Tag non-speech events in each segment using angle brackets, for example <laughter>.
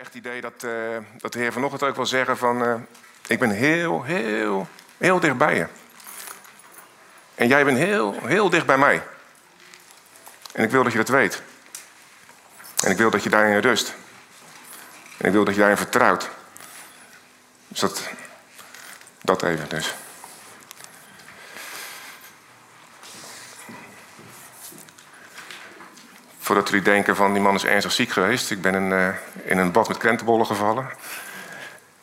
echt het idee dat, uh, dat de Heer vanochtend ook wil zeggen van... Uh, ik ben heel, heel, heel dicht bij je. En jij bent heel, heel dicht bij mij. En ik wil dat je dat weet. En ik wil dat je daarin rust. En ik wil dat je daarin vertrouwt. Dus dat, dat even dus. Voordat jullie denken van die man is ernstig ziek geweest. Ik ben in, uh, in een bad met krentenbollen gevallen.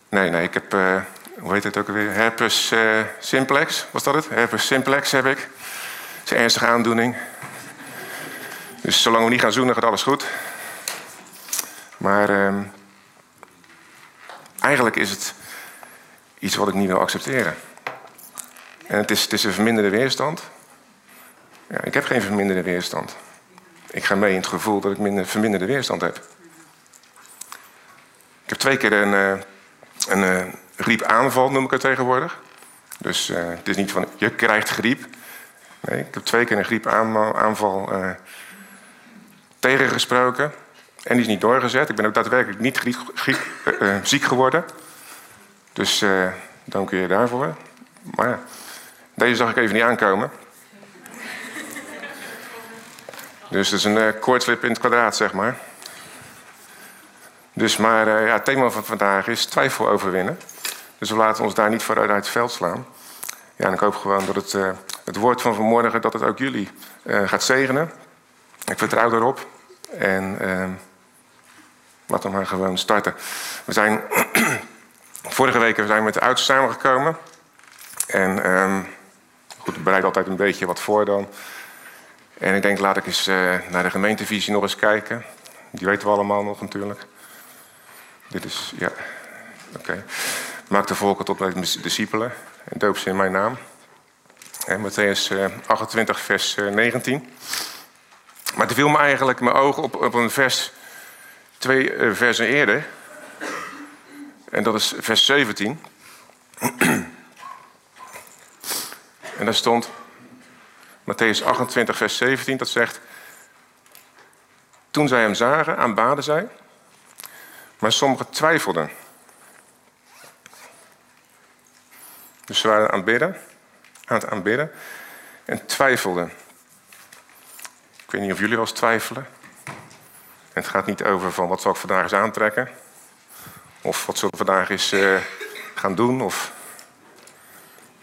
Nee, nee, ik heb, uh, hoe heet het ook alweer? Herpes uh, simplex, was dat het? Herpes simplex heb ik. Dat is een ernstige aandoening. Dus zolang we niet gaan zoenen gaat alles goed. Maar uh, eigenlijk is het iets wat ik niet wil accepteren. En het is, het is een verminderde weerstand. Ja, ik heb geen verminderde weerstand. Ik ga mee in het gevoel dat ik minder, verminderde weerstand heb. Ik heb twee keer een, eh, een, eh, griepaanval, noem ik het tegenwoordig. Dus uh, het is niet van je krijgt griep. Nee, ik heb twee keer een griepaanval uh, tegengesproken. En die is niet doorgezet. Ik ben ook daadwerkelijk niet griep, griep, ziek geworden. Dus dank je daarvoor. Maar ja, deze zag ik even niet aankomen. Dus het is een uh, koortslip in het kwadraat, zeg maar. Dus maar uh, ja, het thema van vandaag is twijfel overwinnen. Dus we laten ons daar niet voor uit het veld slaan. Ja, en ik hoop gewoon dat het, uh, het woord van vanmorgen... dat het ook jullie gaat zegenen. Ik vertrouw erop. En ehm, laten we maar gewoon starten. We zijn... <clears throat> vorige week zijn met de ouders samengekomen. En ehm, goed, ik bereid altijd een beetje wat voor dan... En ik denk, laat ik eens uh, naar de gemeentevisie nog eens kijken. Die weten we allemaal nog natuurlijk. Dit is, ja, oké. Maak de volken tot mijn discipelen en doop ze in mijn naam. En Matthäus uh, 28, vers uh, 19. Maar toen viel me eigenlijk mijn ogen op, op een vers, twee versen eerder. En dat is vers 17. <clears throat> en daar stond... Matthäus 28, vers 17, dat zegt... Toen zij hem zagen, aanbaden zij, maar sommigen twijfelden. Dus ze waren aan het bidden, aan het aanbidden en twijfelden. Ik weet niet of jullie wel eens twijfelen. En het gaat niet over van wat zal ik vandaag eens aantrekken. Of wat zullen we vandaag eens uh, gaan doen. Of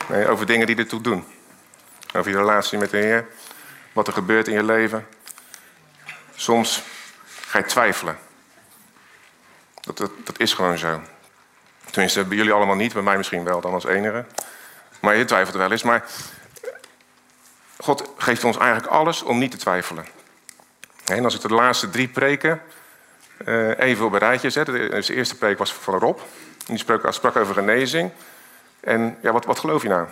nee, over dingen die ertoe doen. Over je relatie met de Heer. Wat er gebeurt in je leven. Soms ga je twijfelen. Dat, dat, is gewoon zo. Tenminste, bij jullie allemaal niet, bij mij misschien wel dan als enige. Maar je twijfelt wel eens. Maar God geeft ons eigenlijk alles om niet te twijfelen. En als ik de laatste drie preken uh, even op een rijtje zet. De eerste preek was van Rob. Die sprak, sprak over genezing. En ja, wat, wat geloof je nou?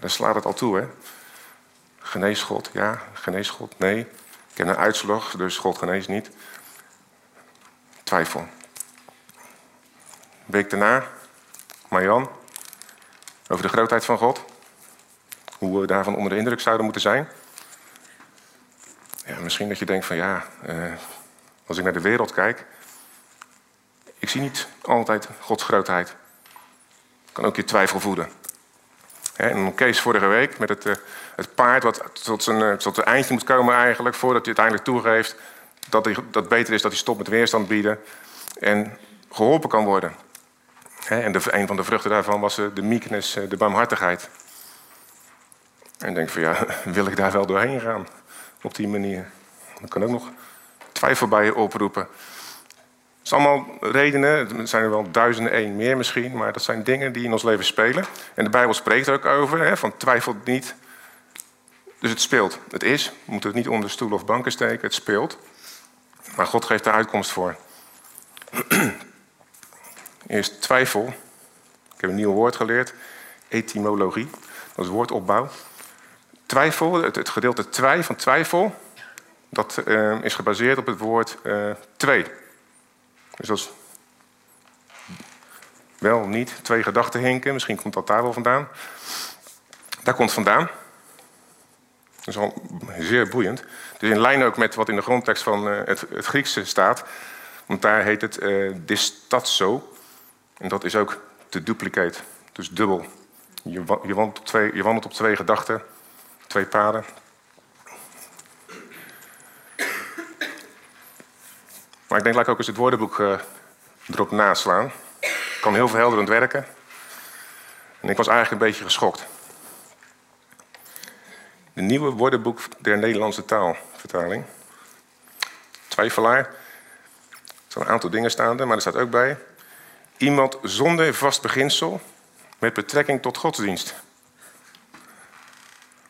Daar slaat het al toe, hè? Genees God, ja. Genees God, nee. Ik ken een uitslag, dus God geneest niet. Twijfel. Een week daarna, Marjan, over de grootheid van God. Hoe we daarvan onder de indruk zouden moeten zijn. Ja, misschien dat je denkt van ja, eh, als ik naar de wereld kijk, ik zie niet altijd Gods grootheid. Kan ook je twijfel voeden. En Kees vorige week met het, eh, het paard wat tot zijn, eh, tot eindje moet komen eigenlijk... voordat hij uiteindelijk toegeeft dat het beter is dat hij stopt met weerstand bieden... en geholpen kan worden. En een van de vruchten daarvan was eh, de meekness, de barmhartigheid. En ik denk van ja, <laughs> wil ik daar wel doorheen gaan op die manier? Dan kan ook nog twijfel bij je oproepen zijn allemaal redenen, er zijn er wel duizenden één meer misschien, maar dat zijn dingen die in ons leven spelen. En de Bijbel spreekt er ook over, hè, van twijfel niet. Dus het speelt. Het is, we moeten het niet onder stoelen of banken steken, het speelt. Maar God geeft de uitkomst voor. <clears throat> Eerst twijfel. Ik heb een nieuw woord geleerd. Etymologie. Dat is woordopbouw. Twijfel, het, gedeelte twee van twijfel, dat uh, is gebaseerd op het woord uh, twee. Dus dat is wel, niet, twee gedachten hinken. Misschien komt dat daar wel vandaan. Daar komt vandaan. Dat is al zeer boeiend. Dus in lijn ook met wat in de grondtekst van uh, het, het, Griekse staat. Want daar heet het uh, distatso. En dat is ook te duplicate, dus dubbel. Je, je, wandelt op twee, je wandelt op twee gedachten, twee paden. Maar ik denk, laat ik ook eens het woordenboek uh, erop naslaan. Ik kan heel verhelderend werken. En ik was eigenlijk een beetje geschokt. De nieuwe woordenboek der Nederlandse taalvertaling. Twijfelaar. Er staan een aantal dingen staande, maar er staat ook bij. Iemand zonder vast beginsel met betrekking tot godsdienst.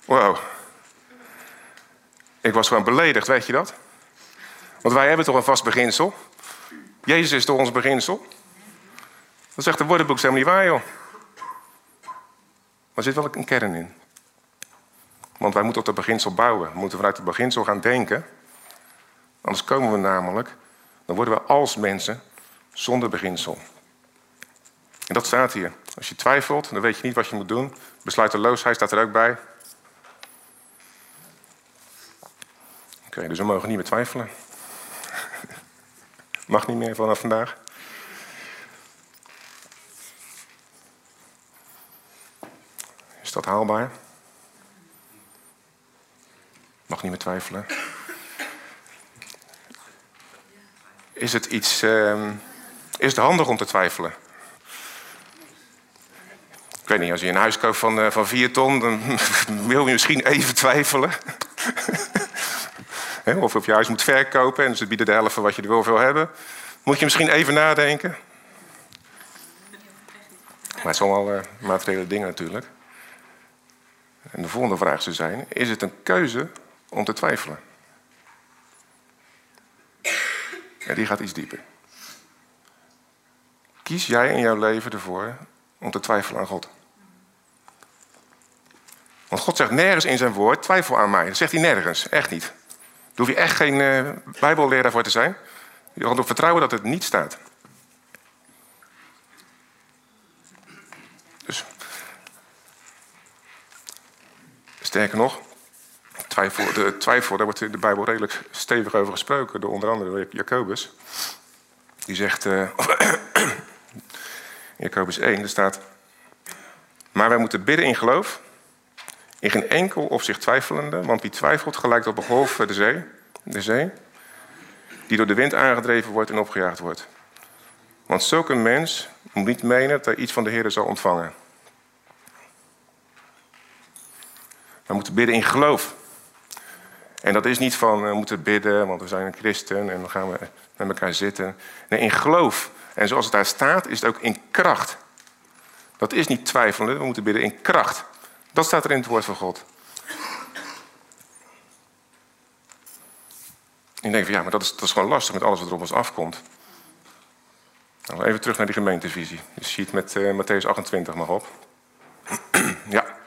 Wow. Ik was gewoon beledigd, weet je dat? Want wij hebben toch een vast beginsel? Jezus is toch ons beginsel? Dat zegt de woordenboek helemaal niet waar, joh. Maar er zit wel een kern in. Want wij moeten op dat beginsel bouwen. We moeten vanuit het beginsel gaan denken. Anders komen we namelijk, dan worden we als mensen zonder beginsel. En dat staat hier. Als je twijfelt, dan weet je niet wat je moet doen. Besluiteloosheid staat er ook bij. Oké, dus we mogen niet meer twijfelen. Mag niet meer vanaf vandaag. Is dat haalbaar? Mag niet meer twijfelen. Is het iets. Uh, is het handig om te twijfelen? Ik weet niet, als je een huis koopt van, uh, van 4 ton, dan <laughs> wil je misschien even twijfelen. Of of je huis moet verkopen en ze bieden de helft van wat je er wil veel hebben. Moet je misschien even nadenken. Maar het zijn allemaal uh, materiële dingen natuurlijk. En de volgende vraag zou zijn: is het een keuze om te twijfelen? En die gaat iets dieper. Kies jij in jouw leven ervoor om te twijfelen aan God? Want God zegt nergens in zijn woord: twijfel aan mij. Dat zegt hij nergens, echt niet. Hoef je echt geen uh, Bijbelleraar voor te zijn. Je kan erop vertrouwen dat het niet staat. Dus. Sterker nog, twijfel, de twijfel, daar wordt in de Bijbel redelijk stevig over gesproken, door onder andere Jacobus. Die zegt, <clears throat> uh, Jacobus 1, er staat, maar wij moeten bidden in geloof, in geen enkel opzicht twijfelende, want wie twijfelt gelijkt op een golf de zee, de zee, die door de wind aangedreven wordt en opgejaagd wordt. Want zulke mens moet niet menen dat hij iets van de Heer zal ontvangen. We moeten bidden in geloof. En dat is niet van we moeten bidden, want we zijn een christen en dan gaan we met elkaar zitten. Nee, in geloof. En zoals het daar staat, is het ook in kracht. Dat is niet twijfelende, we moeten bidden in kracht. Dat staat er in het woord van God. Ik denk van ja, maar dat is, dat is gewoon lastig met alles wat er op ons afkomt. Nou, even terug naar die gemeentevisie. Je ziet met uh, Matthäus 28 mag op. <clears throat> ja.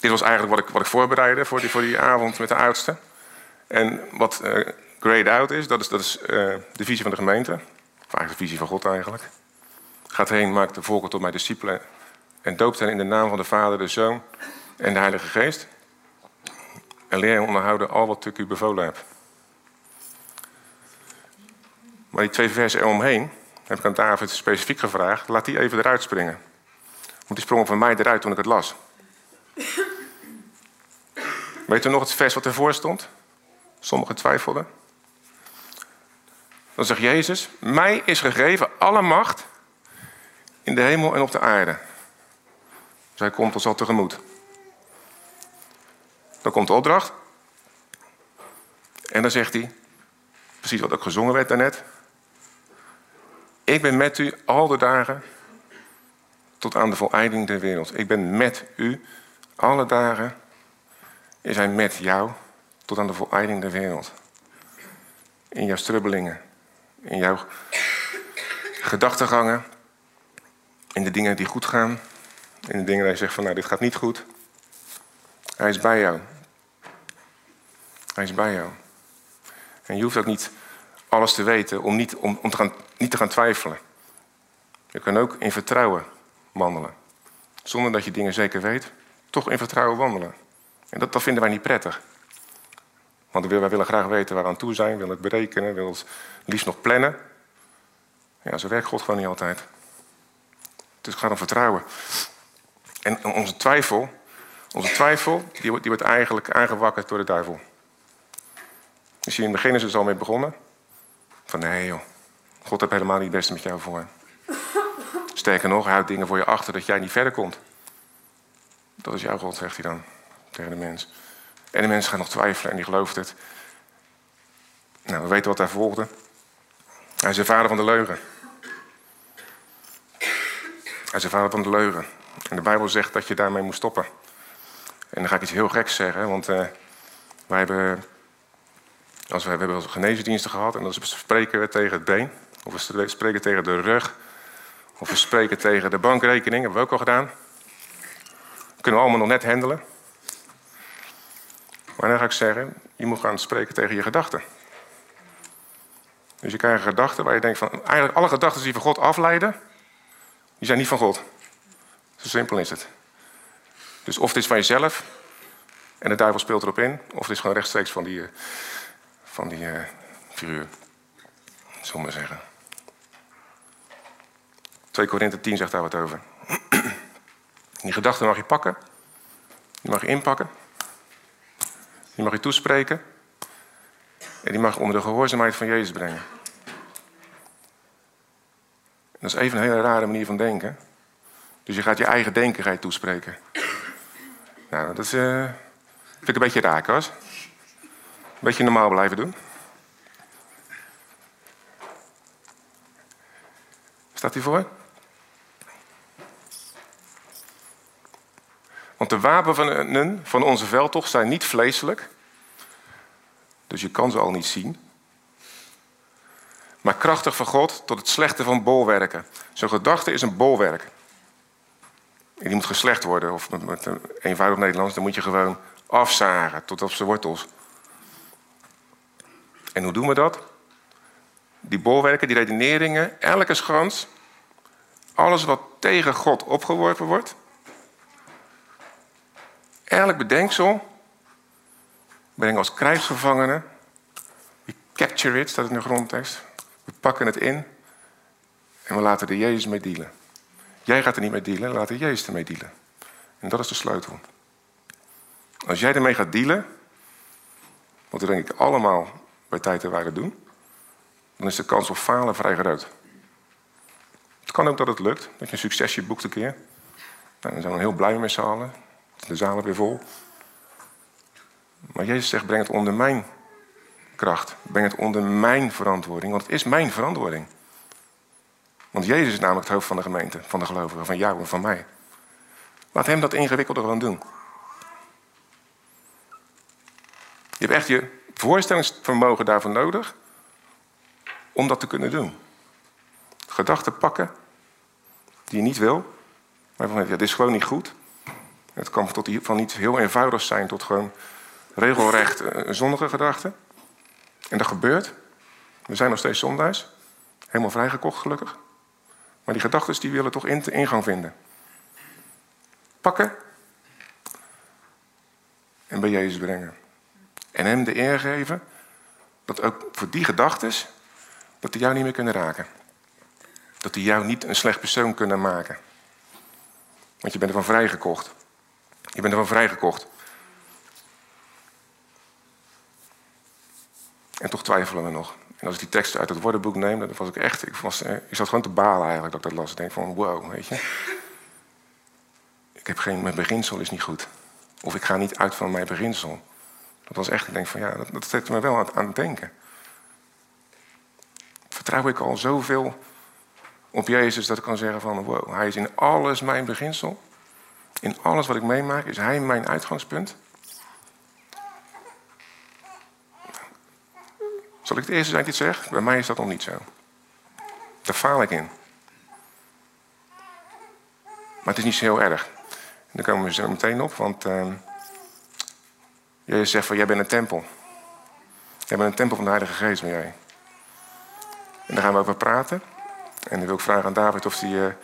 Dit was eigenlijk wat ik, wat ik voorbereidde voor die, voor die avond met de oudste. En wat uh, grade out is, dat is, dat is uh, de visie van de gemeente. Of eigenlijk de visie van God eigenlijk. Gaat heen, maakt de volken tot mijn discipelen. En doopt hen in de naam van de Vader, de Zoon en de Heilige Geest. En leer onderhouden al wat ik u bevolen heb. Maar die twee versen eromheen, heb ik aan David specifiek gevraagd, laat die even eruit springen. Want die sprong van mij eruit toen ik het las. Weet u nog het vers wat ervoor stond? Sommigen twijfelden. Dan zegt Jezus: Mij is gegeven alle macht in de hemel en op de aarde. Zij komt ons al tegemoet. Dan komt de opdracht. En dan zegt hij, precies wat ook gezongen werd daarnet. Ik ben met u al de dagen tot aan de voleinding der wereld. Ik ben met u alle dagen. Is hij met jou tot aan de voleinding der wereld. In jouw strubbelingen, in jouw gedachtegangen, in de dingen die goed gaan, in de dingen waar je zegt van nou dit gaat niet goed. Hij is bij jou. Hij is bij jou. En je hoeft ook niet alles te weten om, niet, om, om te gaan, niet te gaan twijfelen. Je kan ook in vertrouwen wandelen. Zonder dat je dingen zeker weet, toch in vertrouwen wandelen. En dat, dat vinden wij niet prettig. Want wij willen graag weten waar we aan toe zijn, willen het berekenen, willen het liefst nog plannen. Ja, zo werkt God gewoon niet altijd. Dus gaat om vertrouwen. En onze twijfel, onze twijfel die, wordt, die wordt eigenlijk aangewakkerd door de duivel. Dus hier in het begin is het al mee begonnen. Van nee joh, God heeft helemaal niet het beste met jou voor. Sterker nog, hij houdt dingen voor je achter dat jij niet verder komt. Dat is jouw God, zegt hij dan tegen de mens. En de mens gaat nog twijfelen en die gelooft het. Nou, we weten wat daar volgde. Hij is de vader van de leugen. Hij is de vader van de leugen. En de Bijbel zegt dat je daarmee moet stoppen. En dan ga ik iets heel geks zeggen, want uh, wij hebben, als we, we hebben geneesdiensten gehad en dan spreken we tegen het been, of we spreken tegen de rug, of we spreken tegen de bankrekening, hebben we ook al gedaan. Dat kunnen we allemaal nog net handelen. Maar dan ga ik zeggen, je moet gaan spreken tegen je gedachten. Dus je krijgt gedachten waar je denkt van, eigenlijk alle gedachten die van God afleiden, die zijn niet van God. Zo simpel is het. Dus of het is van jezelf en de duivel speelt erop in, of het is gewoon rechtstreeks van die, eh, van die uh, figuur. Zullen we maar zeggen. 2 Korinthe 10 zegt daar wat over. <clears throat> Die gedachten mag je pakken. Die mag je inpakken. Die mag je toespreken. En die mag je onder de gehoorzaamheid van Jezus brengen. En dat is even een hele rare manier van denken. Dus je gaat je eigen denken toespreken. Nou, dat is, uh, vind ik een beetje raak, hoor. Een beetje normaal blijven doen. Staat hij voor? Want de wapenen van onze veldtocht zijn niet vleeselijk. Dus je kan ze al niet zien. Maar krachtig van God tot het slechte van bolwerken. Zo'n gedachte is een bolwerk. Die moet geslecht worden. Of met, een eenvoudig Nederlands, dan moet je gewoon afzagen tot op zijn wortels. En hoe doen we dat? Die bolwerken, die redeneringen, elke schans, alles wat tegen God opgeworpen wordt, elk bedenksel, brengen als krijgsgevangene. We capture it, staat in de grondtekst. We pakken het in en we laten er Jezus mee dealen. Jij gaat er niet mee dealen, laten Jezus ermee dealen. En dat is de sleutel. Als jij ermee gaat dealen, wat we denk ik allemaal bij tijd en waarde doen, dan is de kans op falen vrij groot. Het kan ook dat het lukt, dat je een succesje boekt een keer. Nou, dan zijn we heel blij met z'n allen. De zalen weer vol. Maar Jezus zegt, breng het onder mijn kracht. Breng het onder mijn verantwoording, want het is mijn verantwoording. Want Jezus is namelijk het hoofd van de gemeente, van de gelovigen, van jou en van mij. Laat hem dat ingewikkelde gewoon doen. Je hebt echt je voorstellingsvermogen daarvoor nodig om dat te kunnen doen. Gedachten pakken die je niet wil, maar van ja, dit is gewoon niet goed. Het kan tot, van iets heel eenvoudigs zijn tot gewoon regelrecht een eh, zonnige gedachte. En dat gebeurt. We zijn nog steeds zondaars. Helemaal vrijgekocht, gelukkig. Maar die gedachten die willen toch ingang vinden. Pakken. En bij Jezus brengen. En hem de eer geven dat ook voor die gedachten dat die jou niet meer kunnen raken. Dat die jou niet een slecht persoon kunnen maken. Want je bent ervan vrijgekocht. Je bent ervan vrijgekocht. En toch twijfelen we nog. En als ik die teksten uit het woordenboek neem, dan was ik echt... Ik, was, eh, ik zat gewoon te balen eigenlijk dat dat las. Ik denk van, wow, weet je. Ik heb geen... Mijn beginsel is niet goed. Of ik ga niet uit van mijn beginsel. Dat was echt, ik denk van, ja, dat, dat me wel aan, aan het denken. Vertrouw ik al zoveel op Jezus dat ik kan zeggen van, wow, hij is in alles mijn beginsel. In alles wat ik meemaak is Hij mijn uitgangspunt. Zal ik het eerste zijn die het zeg? Bij mij is dat nog niet zo. Daar faal ik in. Maar het is niet zo heel erg. En daar komen we zo meteen op, want uh, Jezus zegt van jij bent een tempel. Jij bent een tempel van de Heilige Geest, ben jij. En daar gaan we over praten. En dan wil ik vragen aan David of hij uh, een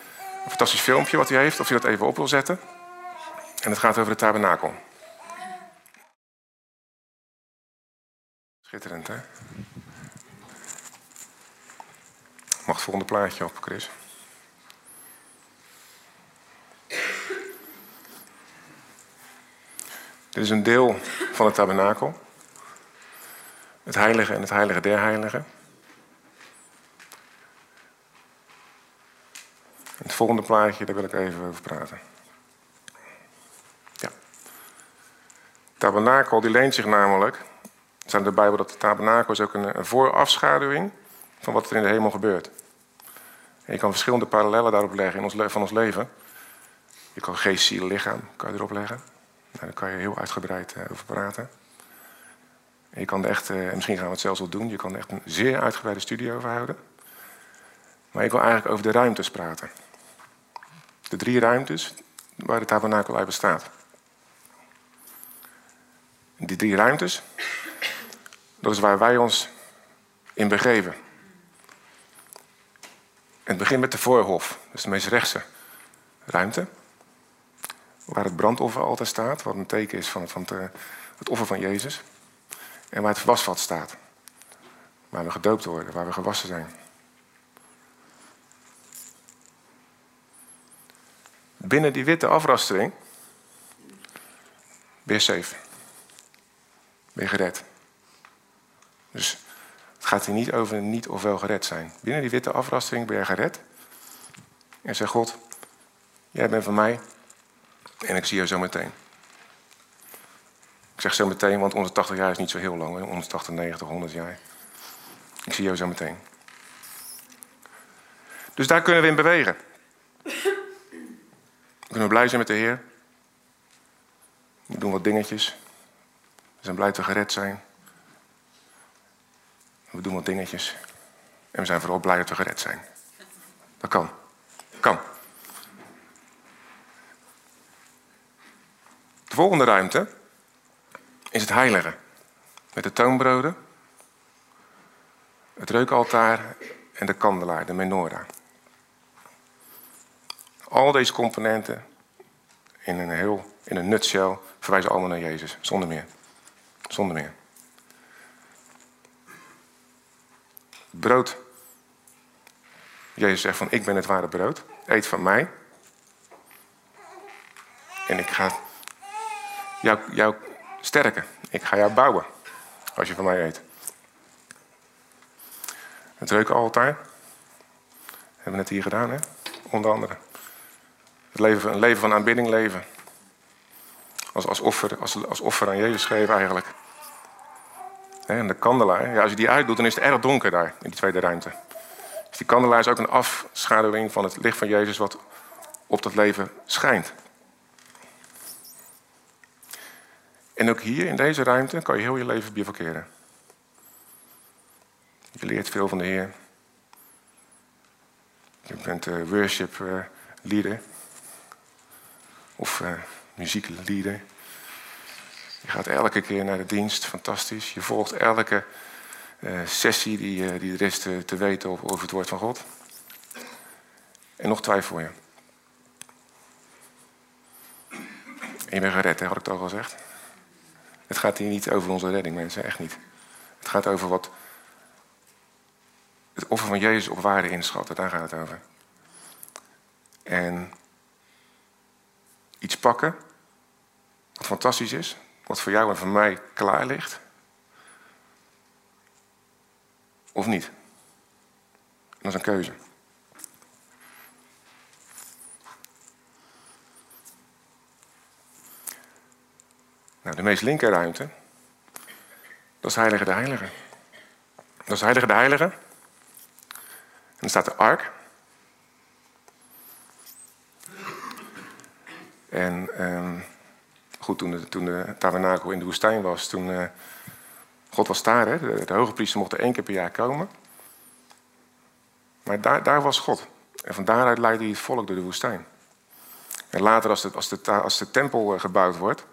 fantastisch filmpje wat hij heeft, of hij dat even op wil zetten. En het gaat over de tabernakel. Schitterend, hè? Mag het volgende plaatje op, Chris? Dit is een deel van het tabernakel. Het heilige en het heilige der heiligen. Het volgende plaatje, daar wil ik even over praten. Ja. Tabernakel, die leent zich namelijk. Er staat in de Bijbel dat de tabernakel is ook een, een voorafschaduwing van wat er in de hemel gebeurt. En je kan verschillende parallellen daarop leggen in ons, van ons leven. Je kan geest, ziel, lichaam kan je erop leggen. Nou, daar kan je heel uitgebreid uh, over praten. En je kan echt, uh, misschien gaan we het zelfs wel doen, je kan echt een zeer uitgebreide studie over houden. Maar ik wil eigenlijk over de ruimtes praten. De drie ruimtes waar de tabernakel uit bestaat. Die drie ruimtes, dat is waar wij ons in begeven. Het begint met de voorhof, dus de meest rechtse ruimte. Waar het brandoffer altijd staat, wat een teken is van, van het, eh, het offer van Jezus. En waar het wasvat staat. Waar we gedoopt worden, waar we gewassen zijn. Binnen die witte afrastering je safe. Ben gered. Dus het gaat hier niet over niet of wel gered zijn. Binnen die witte afrastering ben je gered. En zeg God, jij bent van mij en ik zie jou zo meteen. Ik zeg zo meteen, want onze 80 jaar is niet zo heel lang. Hè? Onze 80, 90, 100 jaar. Ik zie jou zo meteen. Dus daar kunnen we in bewegen. We kunnen blij zijn met de Heer. We doen wat dingetjes. We zijn blij we gered zijn. We doen wat dingetjes. En we zijn vooral blij dat we gered zijn. Dat kan. Kan. De volgende ruimte is het heilige. Met de toonbroden, het reukaltaar en de kandelaar, de menorah. Al deze componenten in een heel, in een nutshell, verwijzen allemaal naar Jezus. Zonder meer. Zonder meer. Brood. Jezus zegt van, ik ben het ware brood. Eet van mij. En ik ga jou, jou sterken. Ik ga jou bouwen. Als je van mij eet. Het reukenaltaar. Hebben we net hier gedaan, hè? Onder andere. Het leven, een leven van aanbidding leven. Als, als, offer, als, als offer aan Jezus geven eigenlijk. En de kandelaar, ja, als je die uitdoet, dan is het erg donker daar in die tweede ruimte. Dus die kandelaar is ook een afschaduwing van het licht van Jezus wat op dat leven schijnt. En ook hier in deze ruimte kan je heel je leven bivakeren. Je leert veel van de Heer. Je bent uh, worship uh, leader of uh, muzieklieden. Je gaat elke keer naar de dienst, fantastisch. Je volgt elke uh, sessie die, uh, die er is te, te weten over, over het woord van God. En nog twijfel je. Je bent gered, hè, had ik het al gezegd. Het gaat hier niet over onze redding, mensen, echt niet. Het gaat over wat het offer van Jezus op waarde inschatten, daar gaat het over. En iets pakken wat fantastisch is, wat voor jou en voor mij klaar ligt, of niet. Dat is een keuze. Nou, de meest linker ruimte, dat is Heilige de Heilige. Dat is Heilige de Heilige. En dan staat de ark. En ehm, goed, toen de, toen tabernakel in de woestijn was, toen... Uh, God was daar, hè? De, hoge priester mocht er één keer per jaar komen. Maar daar, daar was God. En van daaruit leidde hij het volk door de woestijn. En later, als de, als de, als de tempel uh, gebouwd wordt,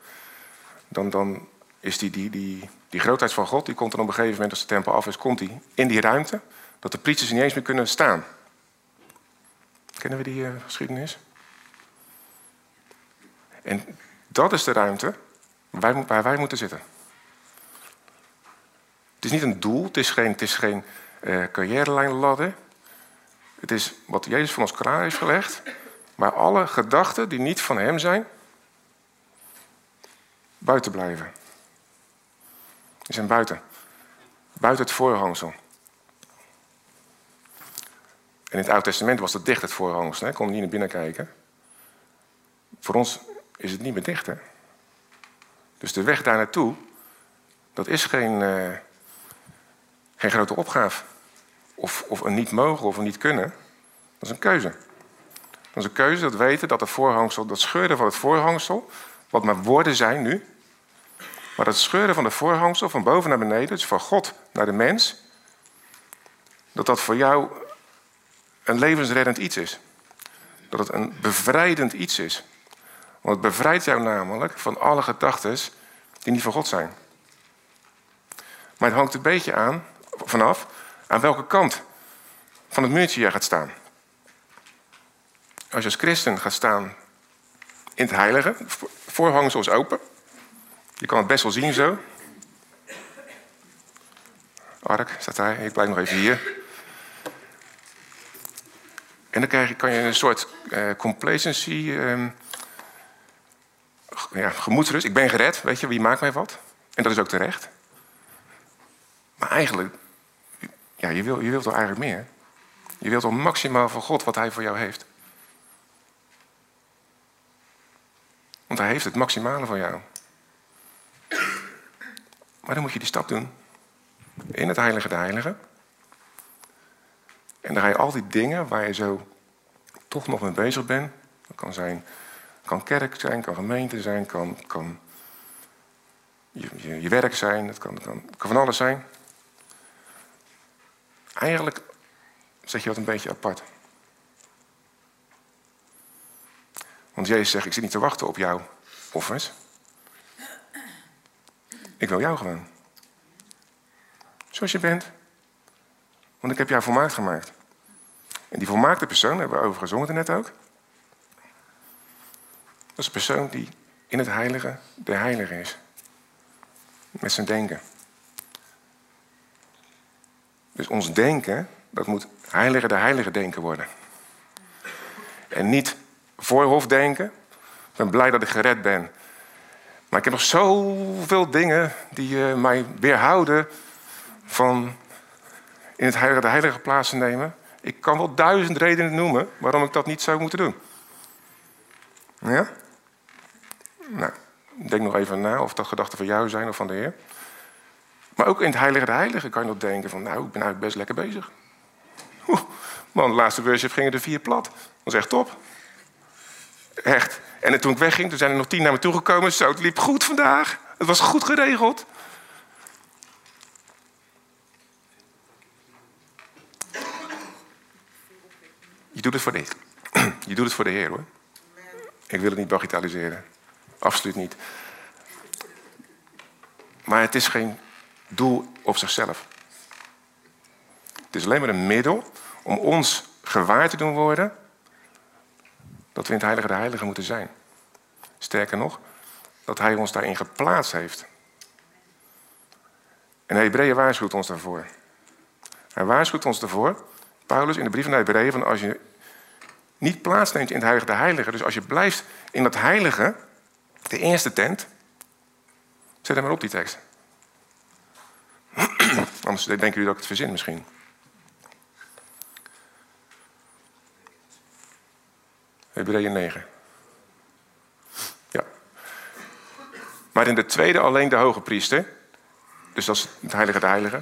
dan, dan is die, die, die, die grootheid van God, die komt dan op een gegeven moment, als de tempel af is, komt die in die ruimte, dat de priesters niet eens meer kunnen staan. Kennen we die uh, geschiedenis? En dat is de ruimte waar wij, waar moeten zitten. Het is niet een doel, het is geen, het geen uh, carrière ladder. Het is wat Jezus voor ons klaar heeft gelegd. Maar alle gedachten die niet van Hem zijn, buiten blijven. Die zijn buiten. Buiten het voorhangsel. En in het Oude Testament was het dicht, het voorhangsel. Ik kon niet naar binnen kijken. Voor ons is het niet meer dicht. Hè? Dus de weg daar naartoe, dat is geen, uh, geen grote opgave. Of, of een niet mogen of een niet kunnen. Dat is een keuze. Dat is een keuze dat weten dat het voorhangsel, dat scheuren van het voorhangsel, wat maar woorden zijn nu, maar dat scheuren van de voorhangsel van boven naar beneden, dus van God naar de mens, dat dat voor jou een levensreddend iets is. Dat het een bevrijdend iets is. Want het bevrijdt jou namelijk van alle gedachten die niet van God zijn. Maar het hangt een beetje aan, vanaf aan welke kant van het muurtje jij gaat staan. Als je als christen gaat staan in het heilige, voorhangsel is open. Je kan het best wel zien zo. Ark staat daar, ik blijf nog even hier. En dan krijg je, kan je een soort uh, complacency, um, ja, gemoedsrust. Ik ben gered, weet je, wie maakt mij wat? En dat is ook terecht. Maar eigenlijk, ja, je, wil, je wilt toch eigenlijk meer? Je wilt toch maximaal van God wat Hij voor jou heeft? Want Hij heeft het maximale van jou. Maar dan moet je die stap doen. In het heilige de heilige. En dan ga je al die dingen waar je zo toch nog mee bezig bent. Dat kan zijn, kan kerk zijn, kan gemeente zijn, kan, kan je, je, werk zijn, het kan, kan, van alles zijn. Eigenlijk zet je dat een beetje apart. Want Jezus zegt, ik zit niet te wachten op jouw offers. Ik wil jou gewoon. Zoals je bent. Want ik heb jou volmaakt gemaakt. En die volmaakte persoon, hebben we over gezongen net ook. Dat is een persoon die in het heilige de heilige is. Met zijn denken. Dus ons denken, dat moet heilige de heilige denken worden. En niet voorhof denken. Ik ben blij dat ik gered ben. Maar ik heb nog zoveel dingen die uh, mij weerhouden van in het heilige, de heilige plaats te nemen. Ik kan wel duizend redenen noemen waarom ik dat niet zou moeten doen. Ja? Nou, denk nog even na of dat gedachten van jou zijn of van de Heer. Maar ook in het heilige de heilige kan je nog denken van... nou, ik ben eigenlijk best lekker bezig. Oeh, man, de laatste worship gingen er vier plat. Dat was echt top. Echt. En toen ik wegging, toen zijn er nog tien naar me toegekomen. Zo, het liep goed vandaag. Het was goed geregeld. Je doet het voor de, <clears throat> je doet het voor de Heer hoor. Ik wil het niet bagatelliseren. Absoluut niet. Maar het is geen doel op zichzelf. Het is alleen maar een middel om ons gewaar te doen worden dat we in het heilige de heilige moeten zijn. Sterker nog, dat hij ons daarin geplaatst heeft. En Hebreeën waarschuwt ons daarvoor. Hij waarschuwt ons daarvoor, Paulus in de brief van de Hebreeën, van als je niet plaatsneemt in het heilige de heilige, dus als je blijft in dat heilige, de eerste tent, zet hem maar op die tekst. <clears throat> Anders denken jullie dat ik het verzin misschien. Hebreeën 9. Ja. Maar in de tweede alleen de hoge priester. Dus dat is het heilige de heilige.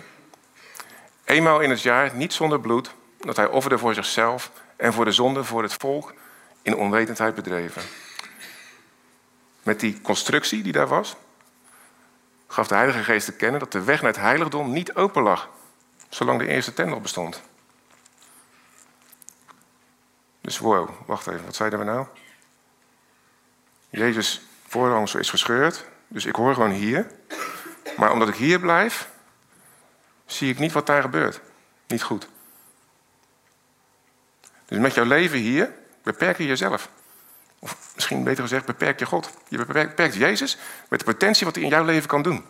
Eenmaal in het jaar, niet zonder bloed, dat hij offerde voor zichzelf en voor de zonde voor het volk in onwetendheid bedreven. Met die constructie die daar was, gaf de Heilige Geest te kennen dat de weg naar het heiligdom niet open lag, zolang de eerste tent nog bestond. Dus wow, wacht even, wat zeiden we nou? Jezus' voorhangsel is gescheurd, dus ik hoor gewoon hier. Maar omdat ik hier blijf, zie ik niet wat daar gebeurt. Niet goed. Dus met jouw leven hier beperk je jezelf. Misschien beter gezegd, beperk je God. Je beperkt Jezus met de potentie wat hij in jouw leven kan doen.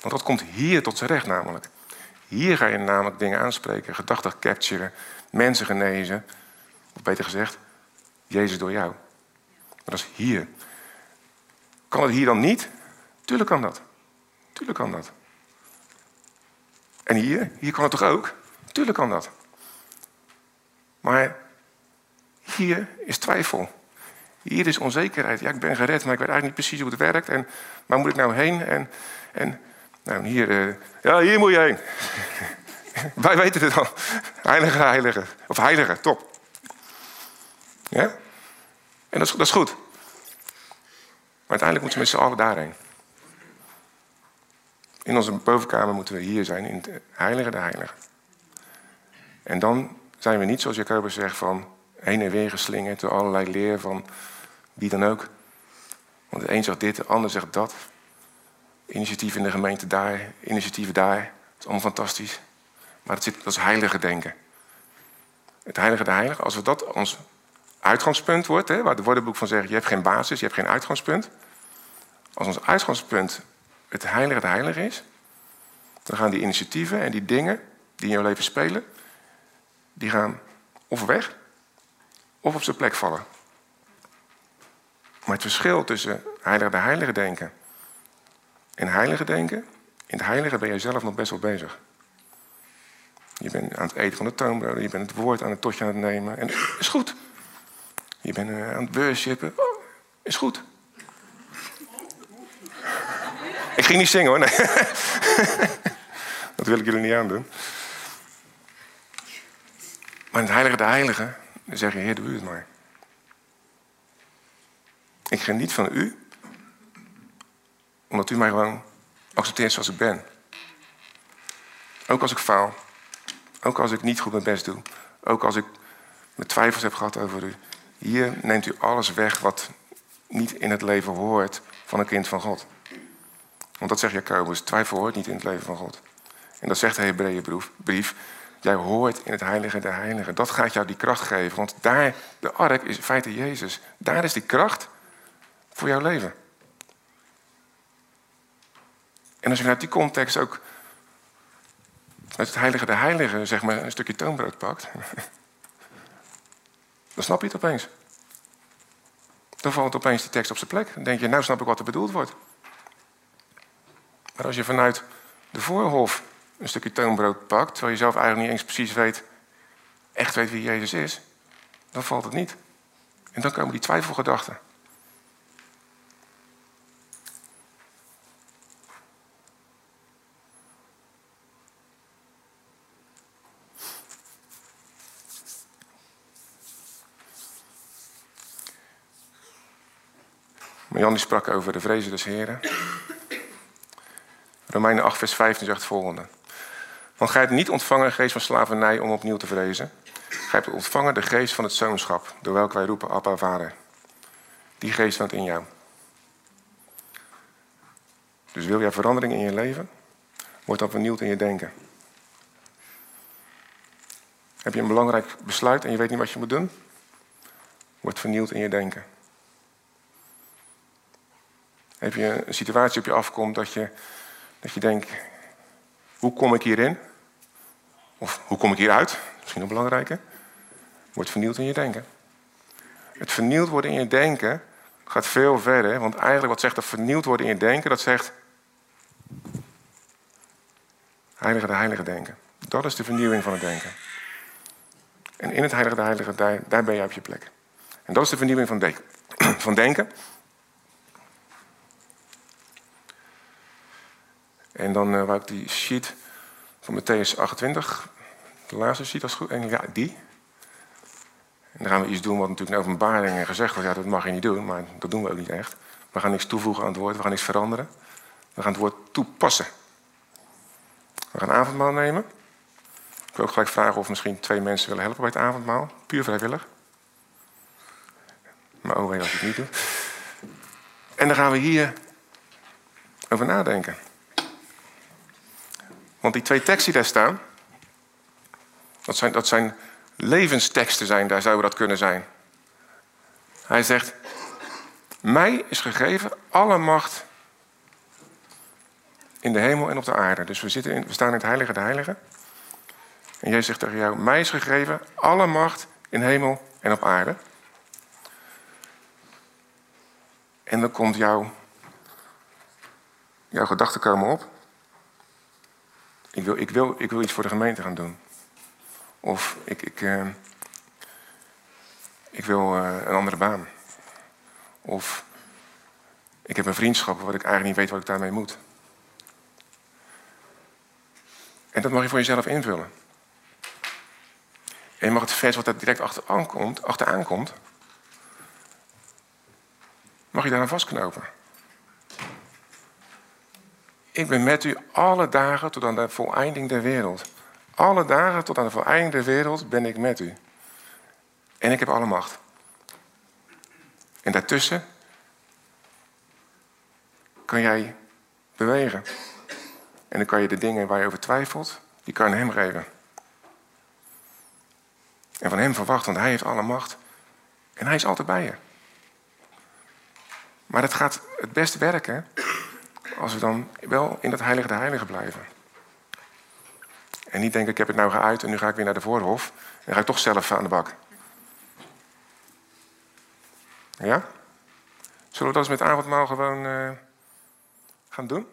Want dat komt hier tot zijn recht namelijk. Hier ga je namelijk dingen aanspreken, gedachten capturen, mensen genezen. Of beter gezegd, Jezus door jou. Maar dat is hier. Kan het hier dan niet? Tuurlijk kan dat. Tuurlijk kan dat. En hier? Hier kan het toch ook? Tuurlijk kan dat. Maar hier is twijfel. Hier is onzekerheid. Ja, ik ben gered, maar ik weet eigenlijk niet precies hoe het werkt. En waar moet ik nou heen? En, en nou, hier, uh, ja, hier moet je heen. <laughs> Wij weten het al. Heilige, heilige. Of heilige, top. Ja? En dat is, dat is goed. Maar uiteindelijk moeten we met z'n allen daarheen. In onze bovenkamer moeten we hier zijn, in het heilige de heilige. En dan zijn we niet, zoals Jacobus zegt, van heen en weer geslingerd door allerlei leer van wie dan ook. Want de een zegt dit, de ander zegt dat. Initiatief in de gemeente daar, initiatieven daar. Dat is allemaal fantastisch. Maar het zit, dat is heilige denken. Het heilige de heilige, als we dat ons uitgangspunt wordt, hè, waar de woordenboek van zegt, je hebt geen basis, je hebt geen uitgangspunt. Als ons uitgangspunt het heilige de heilige is, dan gaan die initiatieven en die dingen die in jouw leven spelen, die gaan of weg, of op zijn plek vallen. Maar het verschil tussen heilige de heilige denken en heilige denken, in het heilige ben je zelf nog best wel bezig. Je bent aan het eten van de toonbroden, je bent het woord aan het totje aan het nemen. En is goed. Je bent eh, aan het worshipen. Oh, is goed. Ik ging niet zingen hoor. <laughs> Dat wil ik jullie niet aandoen. Maar in het heilige de heilige, dan zeg je, Heer, u het maar. Ik geniet van u, omdat u mij gewoon accepteert zoals ik ben. Ook als ik faal. Ook als ik niet goed mijn best doe. Ook als ik mijn twijfels heb gehad over u. Hier neemt u alles weg wat niet in het leven hoort van een kind van God. Want dat zegt Jacobus, twijfel hoort niet in het leven van God. En dat zegt de Hebreeënbrief, jij hoort in het heilige der heiligen. Dat gaat jou die kracht geven, want daar, de ark is in feite Jezus. Daar is die kracht voor jouw leven. En als je vanuit die context ook uit het heilige der heiligen zeg maar, een stukje toonbrood pakt, <laughs> dan snap je het opeens. Dan valt opeens die tekst op zijn plek. Dan denk je, nou snap ik wat er bedoeld wordt. Maar als je vanuit de voorhof een stukje toonbrood pakt, terwijl je zelf eigenlijk niet eens precies weet, echt weet wie Jezus is, dan valt het niet. En dan komen die twijfelgedachten. Jan die sprak over de vrezen des Heren. Romeinen 8, vers 15 zegt het volgende. Want gij hebt niet ontvangen een geest van slavernij om opnieuw te vrezen. Gij hebt ontvangen de geest van het zoonschap, door welke wij roepen, Abba, Vader. Die geest woont in jou. Dus wil jij verandering in je leven? Wordt dat vernieuwd in je denken. Heb je een belangrijk besluit en je weet niet wat je moet doen? Wordt vernieuwd in je denken. Heb je een situatie op je afkomt dat je, dat je denkt, hoe kom ik hierin? Of hoe kom ik hieruit? Misschien nog belangrijker. Wordt vernieuwd in je denken. Het vernieuwd worden in je denken gaat veel verder. Want eigenlijk wat zegt dat vernieuwd worden in je denken? Dat zegt heilige de heilige denken. Dat is de vernieuwing van het denken. En in het heilige de heilige, daar, daar ben je op je plek. En dat is de vernieuwing van, <clears throat> van denken. En dan uh, wou ik die sheet van Matthäus 28, de laatste sheet als goed, en ja, die. En dan gaan we iets doen wat natuurlijk in openbaring gezegd wordt, ja, dat mag je niet doen, maar dat doen we ook niet echt. We gaan niks toevoegen aan het woord, we gaan niks veranderen. We gaan het woord toepassen. We gaan avondmaal nemen. Ik wil ook gelijk vragen of misschien twee mensen willen helpen bij het avondmaal. Puur vrijwillig. Maar oh, als ik het niet doe. En dan gaan we hier over nadenken. Want die twee teksten die daar staan, dat zijn, dat zijn levensteksten zijn, daar zouden dat kunnen zijn. Hij zegt, mij is gegeven alle macht in de hemel en op de aarde. Dus we, zitten in, we staan in het heilige de heilige. En jij zegt tegen jou, mij is gegeven alle macht in hemel en op aarde. En dan komt jouw, jouw gedachten komen op. Ik wil, ik, wil, ik wil iets voor de gemeente gaan doen. Of ik, ik, uh, ik wil uh, een andere baan. Of ik heb een vriendschap wat ik eigenlijk niet weet wat ik daarmee moet. En dat mag je voor jezelf invullen. En je mag het vers wat daar direct achteraan komt, achteraan komt mag je daar aan vastknopen. Ik ben met u alle dagen tot aan de voleinding der wereld. Alle dagen tot aan de voleinding der wereld ben ik met u. En ik heb alle macht. En daartussen kan jij bewegen. En dan kan je de dingen waar je over twijfelt, die kan hem geven. En van hem verwacht, want hij heeft alle macht. En hij is altijd bij je. Maar het gaat het best werken als we dan wel in dat heilige de heilige blijven. En niet denken, ik heb het nou geuit en nu ga ik weer naar de voorhof. En ga ik toch zelf aan de bak. Ja? Zullen we dat eens met avondmaal gewoon uh, gaan doen?